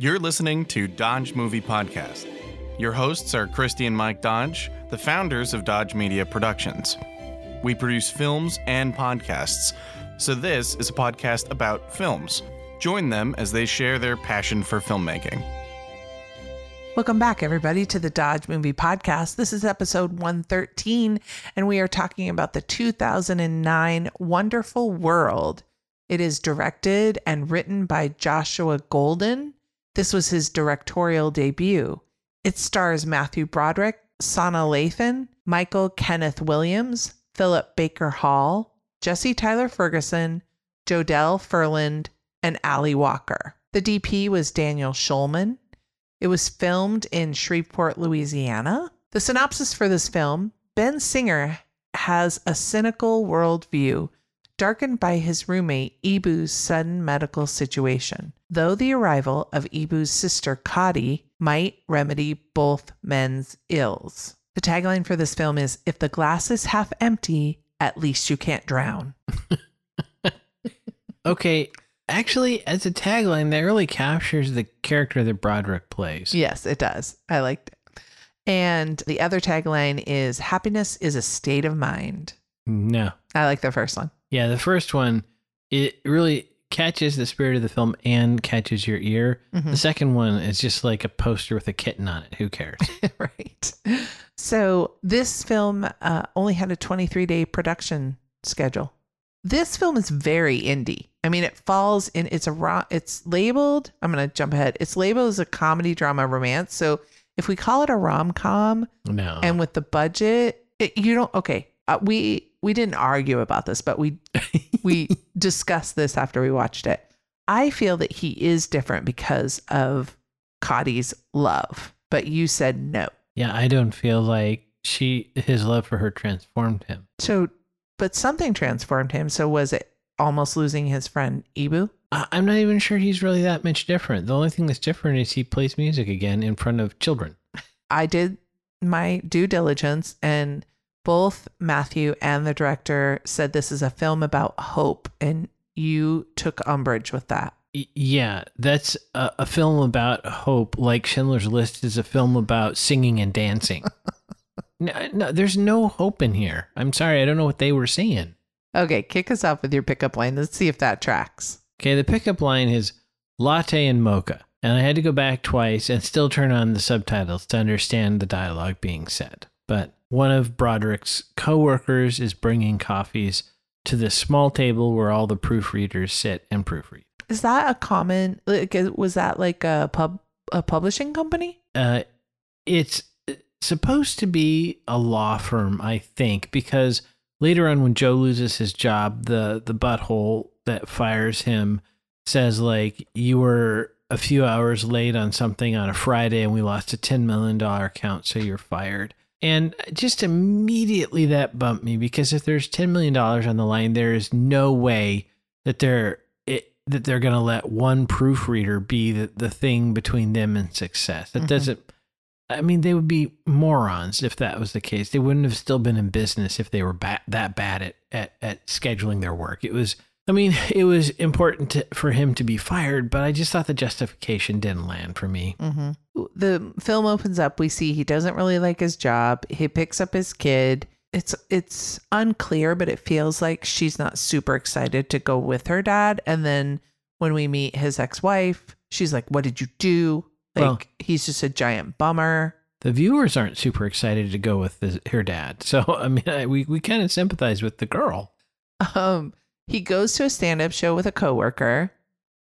You're listening to Dodge Movie Podcast. Your hosts are Christi and Mike Dodge, the founders of Dodge Media Productions. We produce films and podcasts, so this is a podcast about films. Join them as they share their passion for filmmaking. Welcome back, everybody, to the Dodge Movie Podcast. This is episode 113, and we are talking about the 2009 Wonderful World. It is directed and written by Joshua Goldin. This was his directorial debut. It stars Matthew Broderick, Sanaa Lathan, Michael Kenneth Williams, Philip Baker Hall, Jesse Tyler Ferguson, Jodelle Ferland, and Ally Walker. The DP was Daniel Schulman. It was filmed in Shreveport, Louisiana. The synopsis for this film Ben Singer has a cynical worldview darkened by his roommate Ibu's sudden medical situation, though the arrival of Ibu's sister Khadi might remedy both men's ills. The tagline for this film is If the glass is half empty, at least you can't drown. Okay, actually, as a tagline, that really captures the character that Broderick plays. Yes, it does. I liked it. And the other tagline is Happiness is a state of mind. No. I like the first one. Yeah, the first one, it really catches the spirit of the film and catches your ear. Mhm. The second one is just like a poster with a kitten on it. Who cares? right. So this film uh, only had a 23 day production schedule. This film is very indie. I mean, it falls in. It's a ro- It's labeled. I'm gonna jump ahead. It's labeled as a comedy, drama, romance. So if we call it a rom com, no. and with the budget, it, you don't. Okay, uh, we we didn't argue about this, but we we discussed this after we watched it. I feel that he is different because of Khadi's love, but you said no. yeah, I don't feel like she his love for her transformed him. So, but something transformed him. So was it almost losing his friend Ibu? I'm not even sure he's really that much different. The only thing that's different is he plays music again in front of children. I did my due diligence, and both Matthew and the director said this is a film about hope, and you took umbrage with that. Yeah, that's a, a film about hope, like Schindler's List is a film about singing and dancing. no, no, there's no hope in here. I'm sorry, I don't know what they were saying. Okay, kick us off with your pickup line. Let's see if that tracks. Okay, the pickup line is latte and mocha, and I had to go back twice and still turn on the subtitles to understand the dialogue being said. But one of Broderick's coworkers is bringing coffees to this small table where all the proofreaders sit and proofread. Is that a common? Like, was that like a pub a publishing company? uh, it's supposed to be a law firm, I think, because later on when Joe loses his job, the the butthole that fires him says like you were a few hours late on something on a Friday and we lost a ten million dollar account, so you're fired. And just immediately that bumped me because if there's ten million dollars on the line, there is no way that they're it, that they're going to let one proofreader be the, the thing between them and success. That Mhm. doesn't. I mean, they would be morons if that was the case. They wouldn't have still been in business if they were ba- that bad at, at at scheduling their work. It was. I mean, it was important to, for him to be fired, but I just thought the justification didn't land for me. Mm-hmm. The film opens up. We see he doesn't really like his job. He picks up his kid. It's it's unclear, but it feels like she's not super excited to go with her dad. And then when we meet his ex wife, she's like, "What did you do?" Like Well- he's just a giant bummer. The viewers aren't super excited to go with his, her dad, so I mean, I, we we kind of sympathize with the girl. Um, he goes to a stand-up show with a coworker,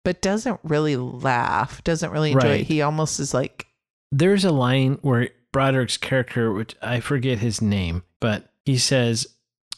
but doesn't really laugh. Doesn't really enjoy Right. it. He almost is like, there's a line where Broderick's character, which I forget his name, but he says,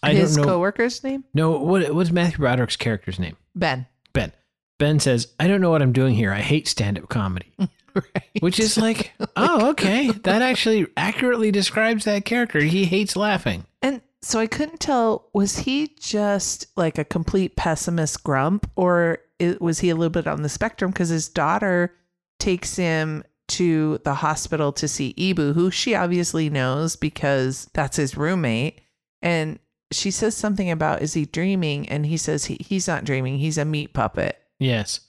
"I his don't know." coworker's name no, what what's Matthew Broderick's character's name? Ben. Ben. Ben says, "I don't know what I'm doing here. I hate stand-up comedy," Right. which is like, oh, okay, that actually accurately describes that character. He hates laughing. And so I couldn't tell was he just like a complete pessimist grump or it, was he a little bit on the spectrum because his daughter takes him to the hospital to see Ibu, who she obviously knows because that's his roommate. And she says something about, is he dreaming? And he says he, he's not dreaming. He's a meat puppet. Yes.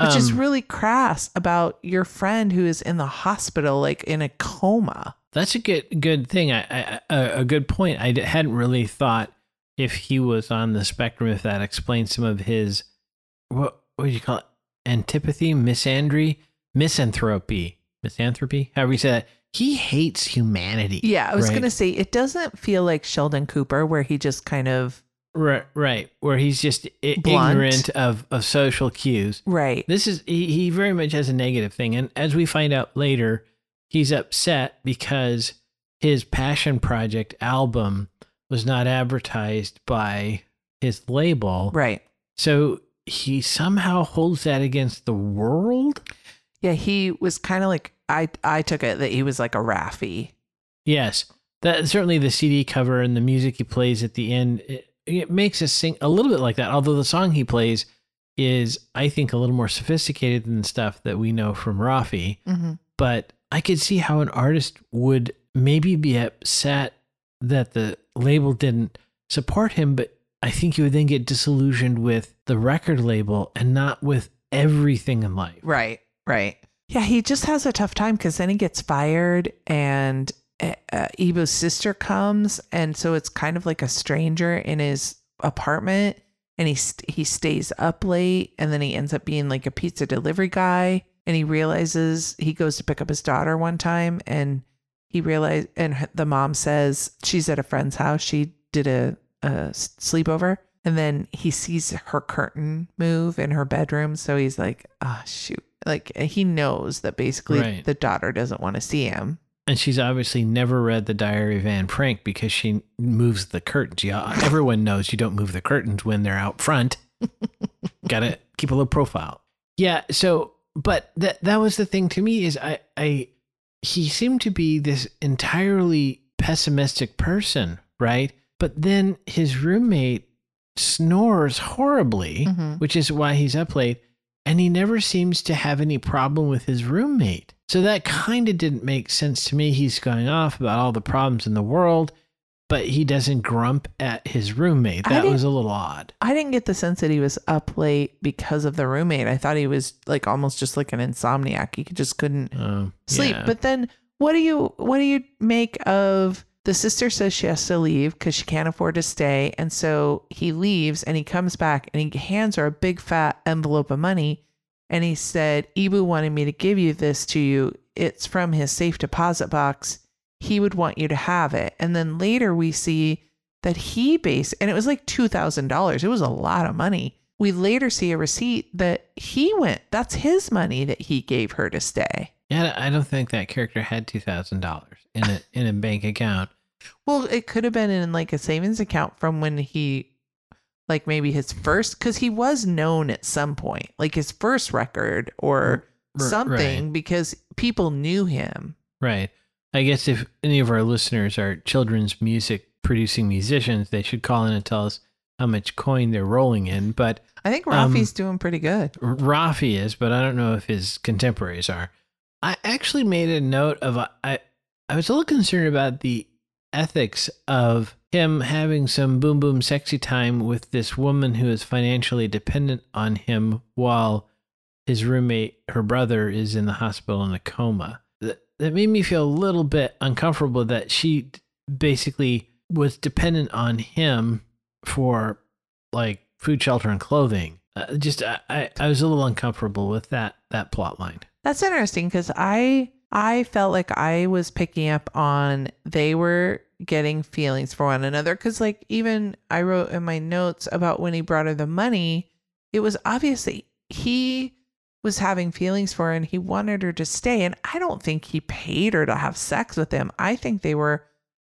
which is Um, really crass about your friend who is in the hospital, like in a coma. That's a good good thing. I, I a, a good point. I hadn't really thought if he was on the spectrum. If that explains some of his what what do you call it? Antipathy, misandry, misanthropy, misanthropy. However you say that. He hates humanity. Yeah, I was right? gonna say it doesn't feel like Sheldon Cooper, where he just kind of right, right, where he's just Blunt. ignorant of of social cues. right. This is he, he very much has a negative thing, and as we find out later, he's upset because his passion project album was not advertised by his label. Right. So he somehow holds that against the world. Yeah, he was kind of like I I took it that he was like a Raffi. Yes, that certainly the CD cover and the music he plays at the end it, it makes us sing a little bit like that. Although the song he plays is, I think, a little more sophisticated than the stuff that we know from Raffi. Mm-hmm. but I could see how an artist would maybe be upset that the label didn't support him, but I think he would then get disillusioned with the record label and not with everything in life. Right. Right. Yeah, he just has a tough time because then he gets fired and uh, uh, Ibu's sister comes. And so it's kind of like a stranger in his apartment. And he, st- he stays up late and then he ends up being like a pizza delivery guy. And he realizes he goes to pick up his daughter one time and he realized, and the mom says she's at a friend's house. She did a, a sleepover. And then he sees her curtain move in her bedroom. So he's like, ah, shoot. Like he knows that basically Right. the daughter doesn't want to see him. And she's obviously never read the Diary of Anne Frank because she moves the curtains. Yeah, everyone knows you don't move the curtains when they're out front. Got to keep a low profile. Yeah. So, but that that was the thing to me is I I he seemed to be this entirely pessimistic person, right? But then his roommate snores horribly, Mhm. which is why he's up late, and he never seems to have any problem with his roommate. So that kind of didn't make sense to me. He's going off about all the problems in the world, but he doesn't grump at his roommate. That was a little odd. I didn't get the sense that he was up late because of the roommate. I thought he was like almost just like an insomniac. He just couldn't Um, sleep. yeah. But then what do you what do you make of the sister says she has to leave because she can't afford to stay. And so he leaves and he comes back and he hands her a big fat envelope of money. And he said, Ibu wanted me to give you this to you. It's from his safe deposit box. He would want you to have it. And then later we see that he base and it was like $2,000. It was a lot of money. We later see a receipt that he went, that's his money that he gave her to stay. yeah, I don't think that character had two thousand dollars in a in a bank account. Well, it could have been in like a savings account from when he, like maybe his first, because he was known at some point, like his first record or something, right. because people knew him. Right. I guess if any of our listeners are children's music producing musicians, they should call in and tell us how much coin they're rolling in. But I think Um, Raffi's doing pretty good. Raffi is, but I don't know if his contemporaries are. I actually made a note of I I was a little concerned about the ethics of him having some boom boom sexy time with this woman who is financially dependent on him while his roommate, her brother, is in the hospital in a coma. That, that made me feel a little bit uncomfortable that she basically was dependent on him for like food, shelter, and clothing. Uh, just I, I, I was a little uncomfortable with that that plot line. That's interesting because I I felt like I was picking up on they were getting feelings for one another because like even I wrote in my notes about when he brought her the money, it was obviously he was having feelings for her and he wanted her to stay and I don't think he paid her to have sex with him. I think they were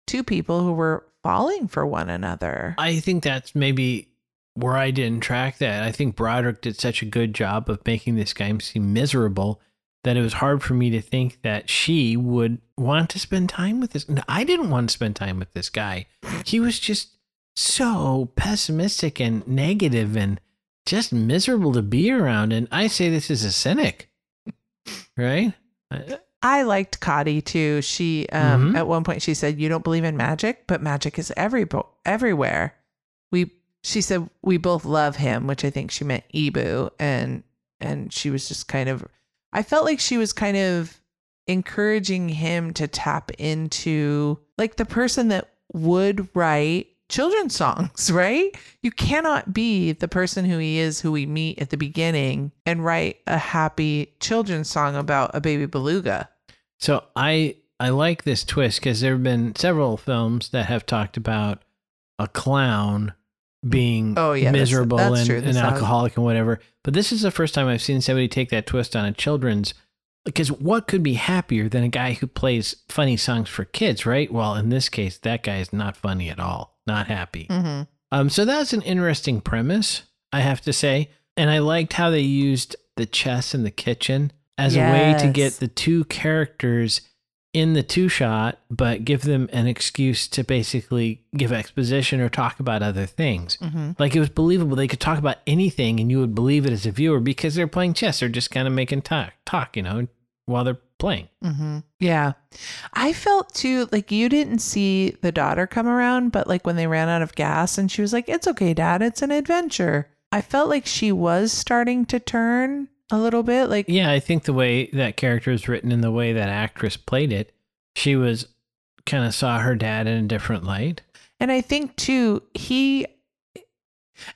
two people who were falling for one another. I think that's maybe where I didn't track that. I think Broderick did such a good job of making this guy seem miserable that it was hard for me to think that she would want to spend time with this. No, I didn't want to spend time with this guy. He was just so pessimistic and negative and just miserable to be around. And I say this as a cynic, right? I- I liked Khadi too. She um Mhm. at one point she said, "You don't believe in magic, but magic is every everywhere." We she said we both love him, which I think she meant Ibu, and and she was just kind of I felt like she was kind of encouraging him to tap into like the person that would write children's songs, right? You cannot be the person who he is, who we meet at the beginning, and write a happy children's song about a baby beluga. So I I like this twist because there have been several films that have talked about a clown being Oh, yeah, miserable that's and true. an alcoholic and whatever. But this is the first time I've seen somebody take that twist on a children's. Because what could be happier than a guy who plays funny songs for kids, right? Well, in this case, that guy is not funny at all, not happy. Mm-hmm. Um, so that's an interesting premise, I have to say. And I liked how they used the chess in the kitchen as a way to get the two characters in the two shot, but give them an excuse to basically give exposition or talk about other things. Mm-hmm. Like it was believable. They could talk about anything and you would believe it as a viewer because they're playing chess. They're just kind of making talk, talk, you know, while they're playing. Mm-hmm. Yeah. I felt too like you didn't see the daughter come around, but like when they ran out of gas and she was like, It's okay, dad, it's an adventure. I felt like she was starting to turn a little bit. Like, Yeah, I think the way that character is written and the way that actress played it, she was kind of saw her dad in a different light. and I think too, he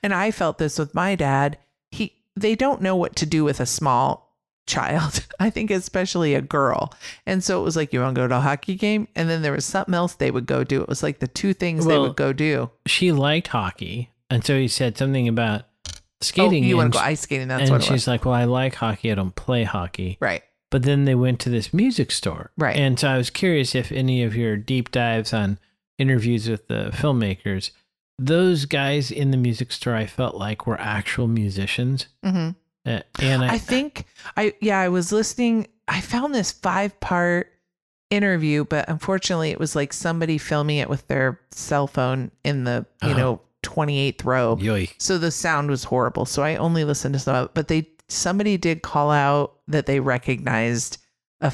and I felt this with my dad, he they don't know what to do with a small child. I think especially a girl. And so it was like, You want to go to a hockey game? And then there was something else they would go do. It was like the two things they would go do. She liked hockey, and so he said something about skating. oh, you want to go ice skating? That's and what it she's like, "Well, I like hockey. I don't play hockey." Right. But then they went to this music store, Right. And so I was curious if any of your deep dives on interviews with the filmmakers, those guys in the music store, I felt like were actual musicians, hmm Uh, and I, I think I yeah I was listening. I found this five part interview, but unfortunately it was like somebody filming it with their cell phone in the you Uh-huh. know twenty eighth row. yoy. So the sound was horrible. So I only listened to some of it, but they somebody did call out that they recognized a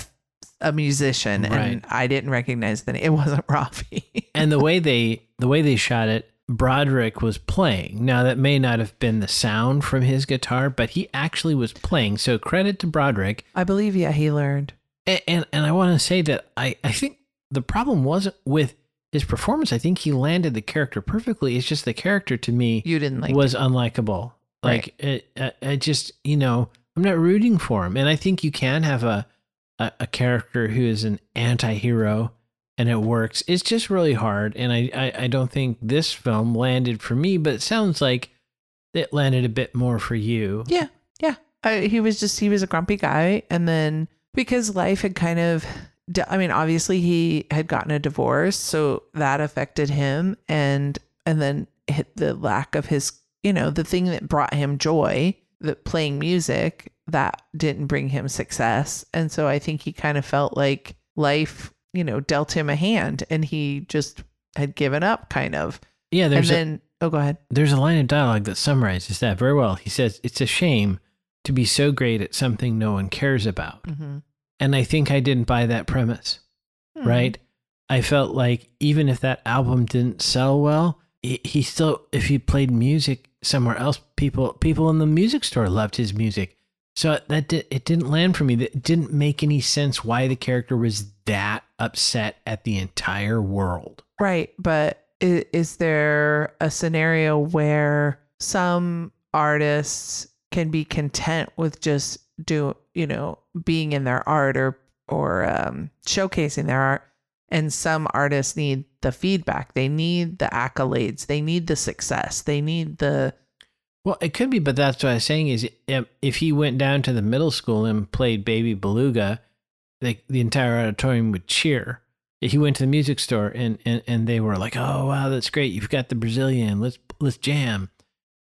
a musician, Right. and I didn't recognize that it wasn't Raffi. and the way they the way they shot it broderick was playing now that may not have been the sound from his guitar but he actually was playing so credit to broderick I believe yeah he learned. and and, and i want to say that i i think the problem wasn't with his performance i think he landed the character perfectly. It's just the character to me You didn't like was unlikable. Like it, I, I just you know i'm not rooting for him. And i think you can have a a, a character who is an anti-hero and it works. It's just really hard. And I, I i don't think this film landed for me but it sounds like it landed a bit more for you. Yeah, yeah. Uh, he was just he was a grumpy guy, and then because life had kind of, I mean, obviously he had gotten a divorce, so that affected him, and and then hit the lack of his, you know, the thing that brought him joy, that playing music, that didn't bring him success, and so I think he kind of felt like life, you know, dealt him a hand, and he just had given up, kind of, yeah and there's a, then oh, go ahead. there's a line of dialogue that summarizes that very well he says it's a shame to be so great at something no one cares about Mm-hmm. And i think i didn't buy that premise hmm. right? I felt like even if that album didn't sell well, he, still if he played music somewhere else, people people in the music store loved his music. So that it didn't land for me. That didn't make any sense why the character was that upset at the entire world. Right. But is, is there a scenario where some artists can be content with just do, you know, being in their art or, or um, showcasing their art? And some artists need the feedback. They need the accolades. They need the success. They need the, Well, it could be, but that's what I was saying is if he went down to the middle school and played Baby Beluga, the the entire auditorium would cheer. If he went to the music store and, and, and they were like, "Oh wow, that's great! You've got the Brazilian. Let's let's jam."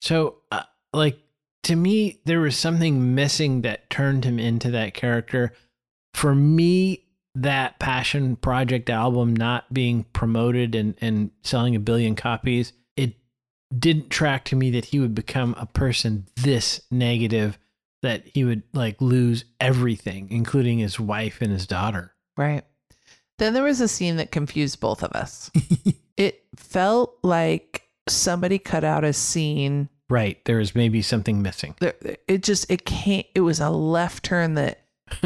So, uh, like to me, there was something missing that turned him into that character. For me, that passion project album not being promoted and, and selling a billion copies, it didn't track to me that he would become a person this negative that he would like lose everything including his wife and his daughter right. Then there was a scene that confused both of us. it felt like somebody cut out a scene right. There is maybe something missing. There- It just it can't. It was a left turn that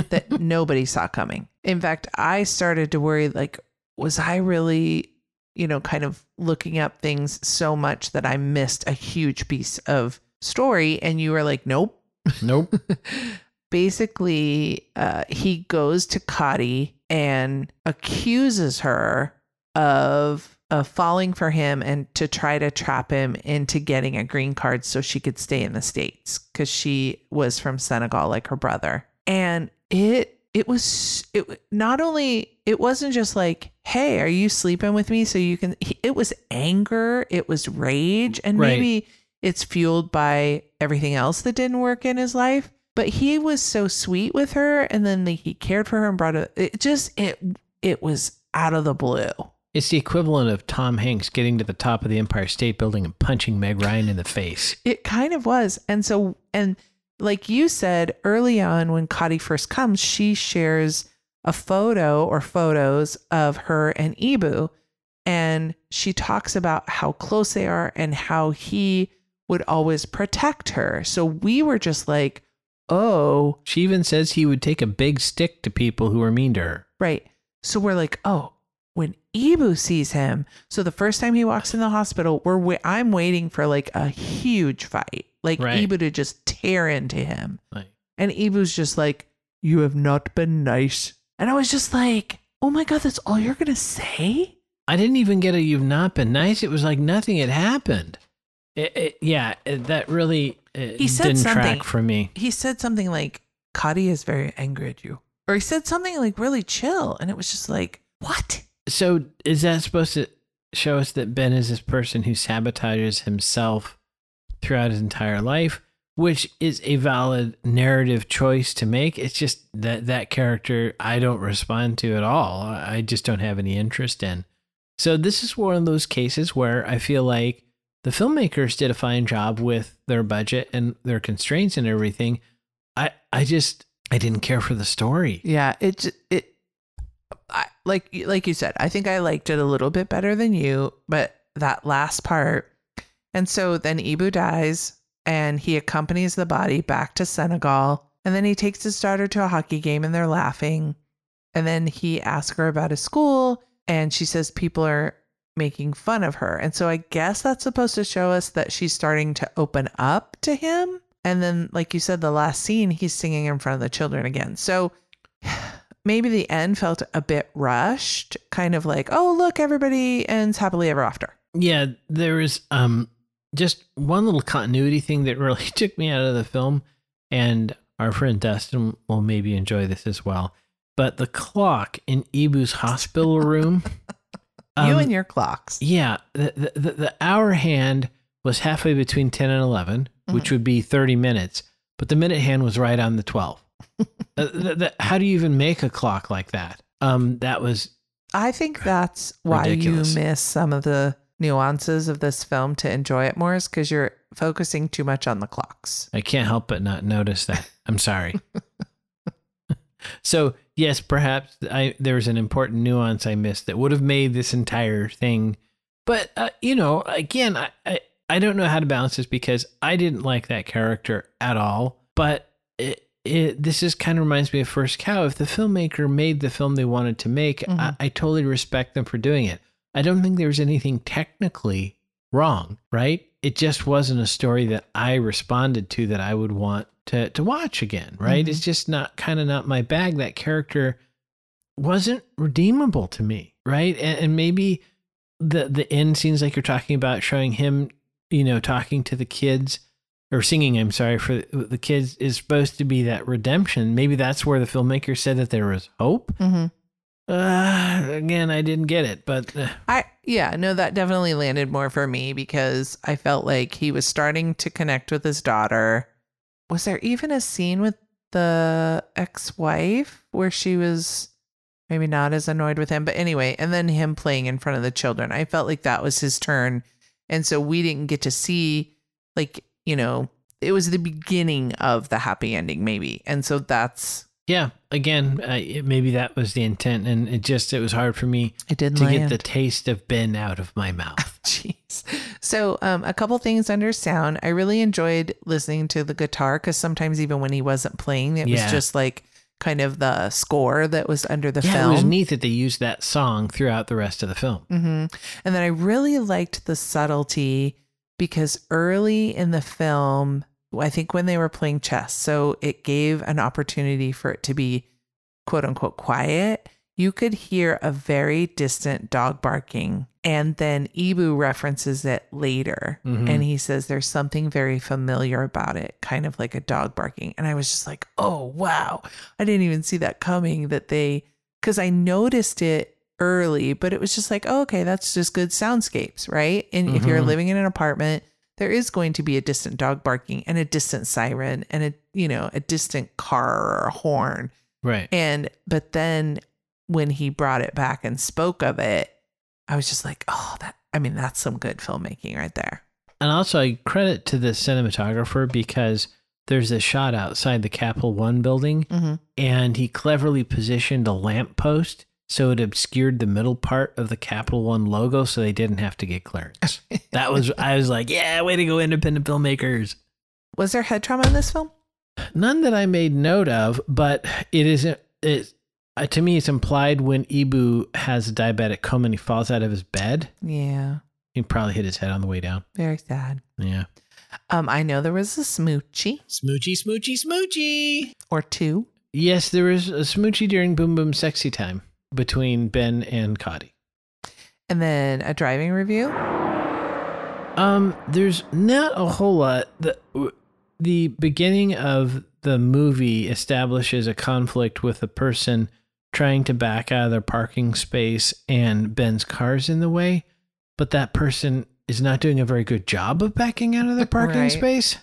that nobody saw coming. In fact, I started to worry. Like, was I really, you know, kind of looking up things so much that I missed a huge piece of story? And you were like, nope. Nope. basically uh, he goes to Khadi and accuses her of of falling for him and to try to trap him into getting a green card so she could stay in the states because she was from Senegal like her brother. And it it was it not only it wasn't just like hey are you sleeping with me? So you can it was anger it was rage and Right. maybe it's fueled by everything else that didn't work in his life. But he was so sweet with her and then the, he cared for her and brought it it just it it was out of the blue It's the equivalent of Tom Hanks getting to the top of the Empire State Building and punching Meg Ryan in the face. it kind of was and so and like you said early on when Khadi first comes she shares a photo or photos of her and Ibu and she talks about how close they are and how he would always protect her so we were just like oh She even says he would take a big stick to people who were mean to her. Right. So we're like, oh, Ibu sees him, so the first time he walks in the hospital, we're wa- I'm waiting for like a huge fight, like Right. Ibu to just tear into him, Like, and Ibu's just like, "You have not been nice," and I was just like, "Oh my god, that's all you're gonna say?" I didn't even get a you've not been nice. It was like nothing had happened. It, it, yeah, it, that really it He said didn't something. track for me. He said something like, "Khadi is very angry at you," or he said something like really chill, and it was just like, "What?" So is that supposed to show us that Ben is this person who sabotages himself throughout his entire life, which is a valid narrative choice to make? It's just that that character I don't respond to at all. I just don't have any interest in. So this is one of those cases where I feel like the filmmakers did a fine job with their budget and their constraints and everything. I I just I didn't care for the story. Yeah, it it I, like like you said, I think I liked it a little bit better than you, but that last part. And so then Ibu dies and he accompanies the body back to Senegal and then he takes his daughter to a hockey game and they're laughing. And then he asks her about his school and she says people are making fun of her. And so I guess that's supposed to show us that she's starting to open up to him. And then like you said the last scene he's singing in front of the children again. So maybe the end felt a bit rushed, kind of like, oh, look, everybody ends happily ever after. Yeah, there is um just one little continuity thing that really took me out of the film, and our friend Dustin will maybe enjoy this as well. But the clock in Ibu's hospital room, you um, and your clocks. yeah, the, the the the hour hand was halfway between ten and 11 which Mhm. would be thirty minutes, but the minute hand was right on the twelve. Uh, th- th- how do you even make a clock like that? Um, that was I think that's why Ridiculous. you miss some of the nuances of this film to enjoy it more is because you're focusing too much on the clocks. I can't help but not notice that. I'm sorry. so yes, perhaps I there was an important nuance I missed that would have made this entire thing. But uh, you know, again, I, I I don't know how to balance this because I didn't like that character at all. But it, this is kind of reminds me of First Cow. If the filmmaker made the film they wanted to make, I, Mhm. I totally respect them for doing it. I don't think there was anything technically wrong, right? It just wasn't a story that I responded to that I would want to to watch again, right? Mhm. It's just not kind of not my bag. That character wasn't redeemable to me, right? And, and maybe the the end scenes like you're talking about showing him, you know, talking to the kids or singing, I'm sorry, for the kids is supposed to be that redemption. Maybe that's where the filmmaker said that there was hope. Mm-hmm. Uh, again, I didn't get it, but uh, I yeah, no, that definitely landed more for me because I felt like he was starting to connect with his daughter. Was there even a scene with the ex-wife where she was maybe not as annoyed with him, but anyway, and then him playing in front of the children. I felt like that was his turn. And so we didn't get to see like, you know, it was the beginning of the happy ending maybe. And so that's yeah, again, uh, it- maybe that was the intent, and it just it was hard for me it didn't to land. get the taste of Ben out of my mouth. Jeez. So, um, a couple things under sound. I really enjoyed listening to the guitar because sometimes, even when he wasn't playing, it Yeah. was just like kind of the score that was under the yeah, film. it was neat that they used that song throughout the rest of the film. hmm And then I really liked the subtlety because early in the film, I think when they were playing chess, so it gave an opportunity for it to be quote unquote quiet. You could hear a very distant dog barking. And then Ibu references it later. Mhm. And he says there's something very familiar about it, kind of like a dog barking. And I was just like, oh, wow. I didn't even see that coming that they, because I noticed it early, but it was just like, oh, okay, that's just good soundscapes, right? And if you're Mhm. living in an apartment, there is going to be a distant dog barking and a distant siren and a, you know, a distant car or a horn. Right. And, but then when he brought it back and spoke of it, I was just like, oh, that, I mean, that's some good filmmaking right there. And also, I credit to the cinematographer because there's a shot outside the Capital One building, Mm-hmm. and he cleverly positioned a lamppost so it obscured the middle part of the Capital One logo so they didn't have to get clearance. that was, I was like, yeah, way to go, independent filmmakers. Was there head trauma in this film? None that I made note of, but it isn't. It uh, to me, it's implied when Ibu has a diabetic coma and he falls out of his bed. Yeah, He probably hit his head on the way down. very sad. Yeah. Um, I know there was a smoochie Smoochy, smoochy, smoochy. or two. Yes, there was a smoochy during Boom Boom Sexy Time between Ben and Khadi. And then a driving review. Um, there's not a whole lot. The the beginning of the movie establishes a conflict with a person trying to back out of their parking space and Ben's car's in the way, but that person is not doing a very good job of backing out of their parking Right. space.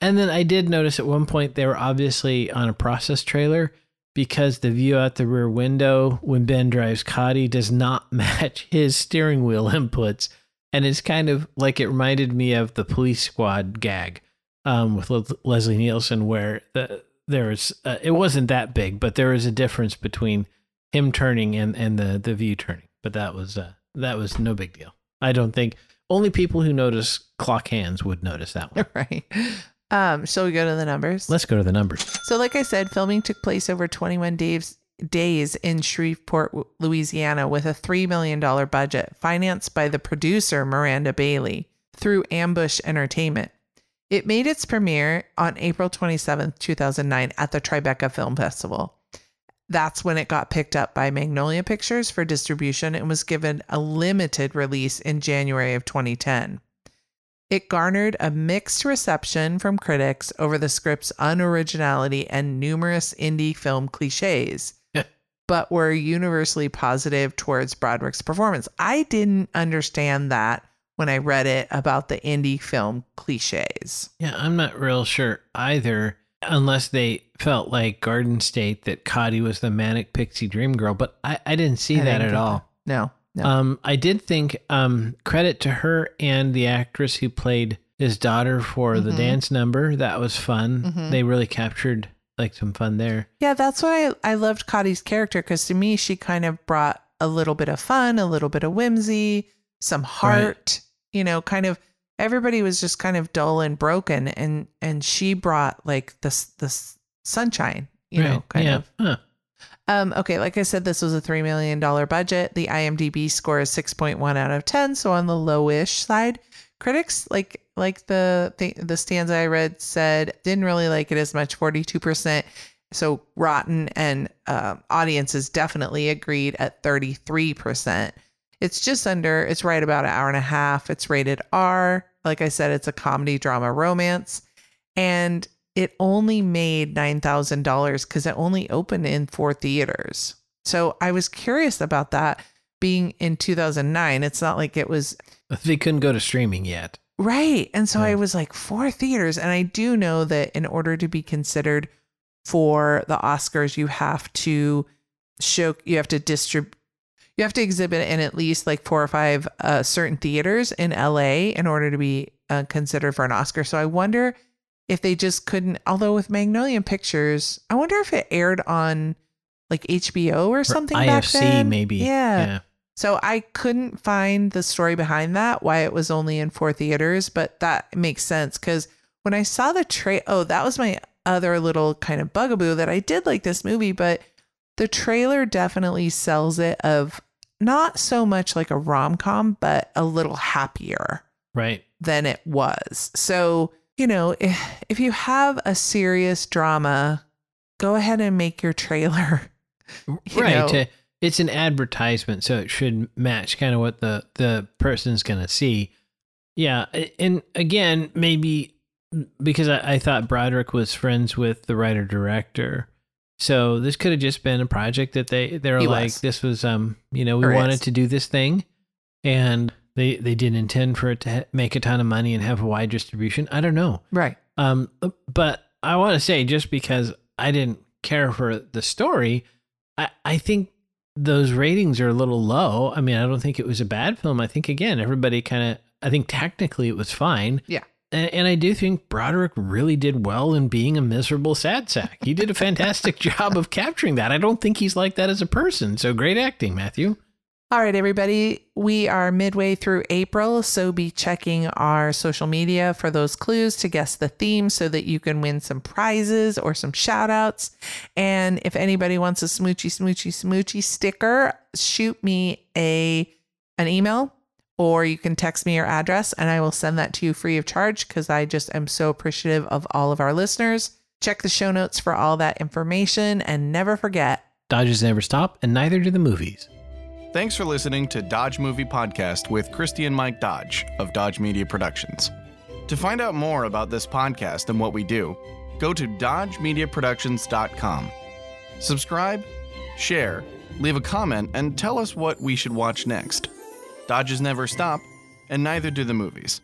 And then I did notice at one point they were obviously on a process trailer because the view out the rear window when Ben drives Khadi does not match his steering wheel inputs. And it's kind of like it reminded me of the police squad gag um, with Le- Leslie Nielsen, where the, there was, uh, it wasn't that big, but there was a difference between him turning and, and the, the view turning. But that was, uh, that was no big deal. I don't think only people who notice clock hands would notice that one. right. Um, shall we go to the numbers? Let's go to the numbers. So, like I said, filming took place over 21 days days in Shreveport, Louisiana, with a $3 million budget, financed by the producer Miranda Bailey through Ambush Entertainment. It made its premiere on April 27th, 2009, at the Tribeca Film Festival. That's when it got picked up by Magnolia Pictures for distribution and was given a limited release in January of 2010. It garnered a mixed reception from critics over the script's unoriginality and numerous indie film cliches, but were universally positive towards Broderick's performance. I didn't understand that when I read it about the indie film cliches. Yeah, I'm not real sure either, unless they felt like Garden State that Khadi was the manic pixie dream girl, but I, I didn't see I that didn't at all. No, no. Um, I did think um, credit to her and the actress who played his daughter for the Mhm. dance number. That was fun. Mhm. They really captured like some fun there. Yeah, that's why I, I loved Khadi's character because to me, she kind of brought a little bit of fun, a little bit of whimsy, some heart. You know, kind of everybody was just kind of dull and broken, and and she brought like this this sunshine. You know, kind yeah. of. Huh. Um, okay, like I said, this was a three million dollar budget. The IMDb score is six point one out of ten, so on the lowish side. Critics like like the the, the stanza I read said didn't really like it as much, forty two percent. So Rotten and uh, audiences definitely agreed at thirty three percent. It's just under. It's right about an hour and a half. It's rated R. Like I said, it's a comedy drama romance, and it only made $9,000 because it only opened in four theaters. So I was curious about that being in 2009. It's not like it was They couldn't go to streaming yet. right. And so I was like, four theaters. And I do know that in order to be considered for the Oscars, you have to show, you have to distribute. You have to exhibit in at least like four or five uh, certain theaters in LA in order to be uh, considered for an Oscar. So I wonder if they just couldn't. Although with Magnolia Pictures, I wonder if it aired on like HBO or Or something back IFC maybe. Yeah. yeah. So I couldn't find the story behind that, why it was only in four theaters, but that makes sense because when I saw the tra oh, that was my other little kind of bugaboo that I did like this movie, but the trailer definitely sells it of not so much like a rom com, but a little happier Right. than it was. So, you know, if, if you have a serious drama, go ahead and make your trailer. You right. it's an advertisement, so it should match kind of what the the person's going to see. Yeah, and again, maybe because I, I thought Broderick was friends with the writer director, so this could have just been a project that they they're like, was. this was um, you know, we Or wanted is. to do this thing, and they they didn't intend for it to ha- make a ton of money and have a wide distribution. I don't know. Right. Um, but I want to say just because I didn't care for the story, I, I think those ratings are a little low. I mean, I don't think it was a bad film. I think again, everybody kind of, I think technically it was fine. Yeah. And, and I do think Broderick really did well in being a miserable sad sack. He did a fantastic job of capturing that. I don't think he's like that as a person. So great acting, Matthew. All right, everybody. We are midway through April, so be checking our social media for those clues to guess the theme so that you can win some prizes or some shout outs. And if anybody wants a smoochy, smoochy, smoochy sticker, shoot me a an email or you can text me your address and I will send that to you free of charge because I just am so appreciative of all of our listeners. Check the show notes for all that information and never forget Dodges never stop, and neither do the movies. Thanks for listening to Dodge Movie Podcast with Christi and Mike Dodge of Dodge Media Productions. To find out more about this podcast and what we do, go to dodgemediaproductions.com. Subscribe, share, leave a comment, and tell us what we should watch next. Dodges never stop, and neither do the movies.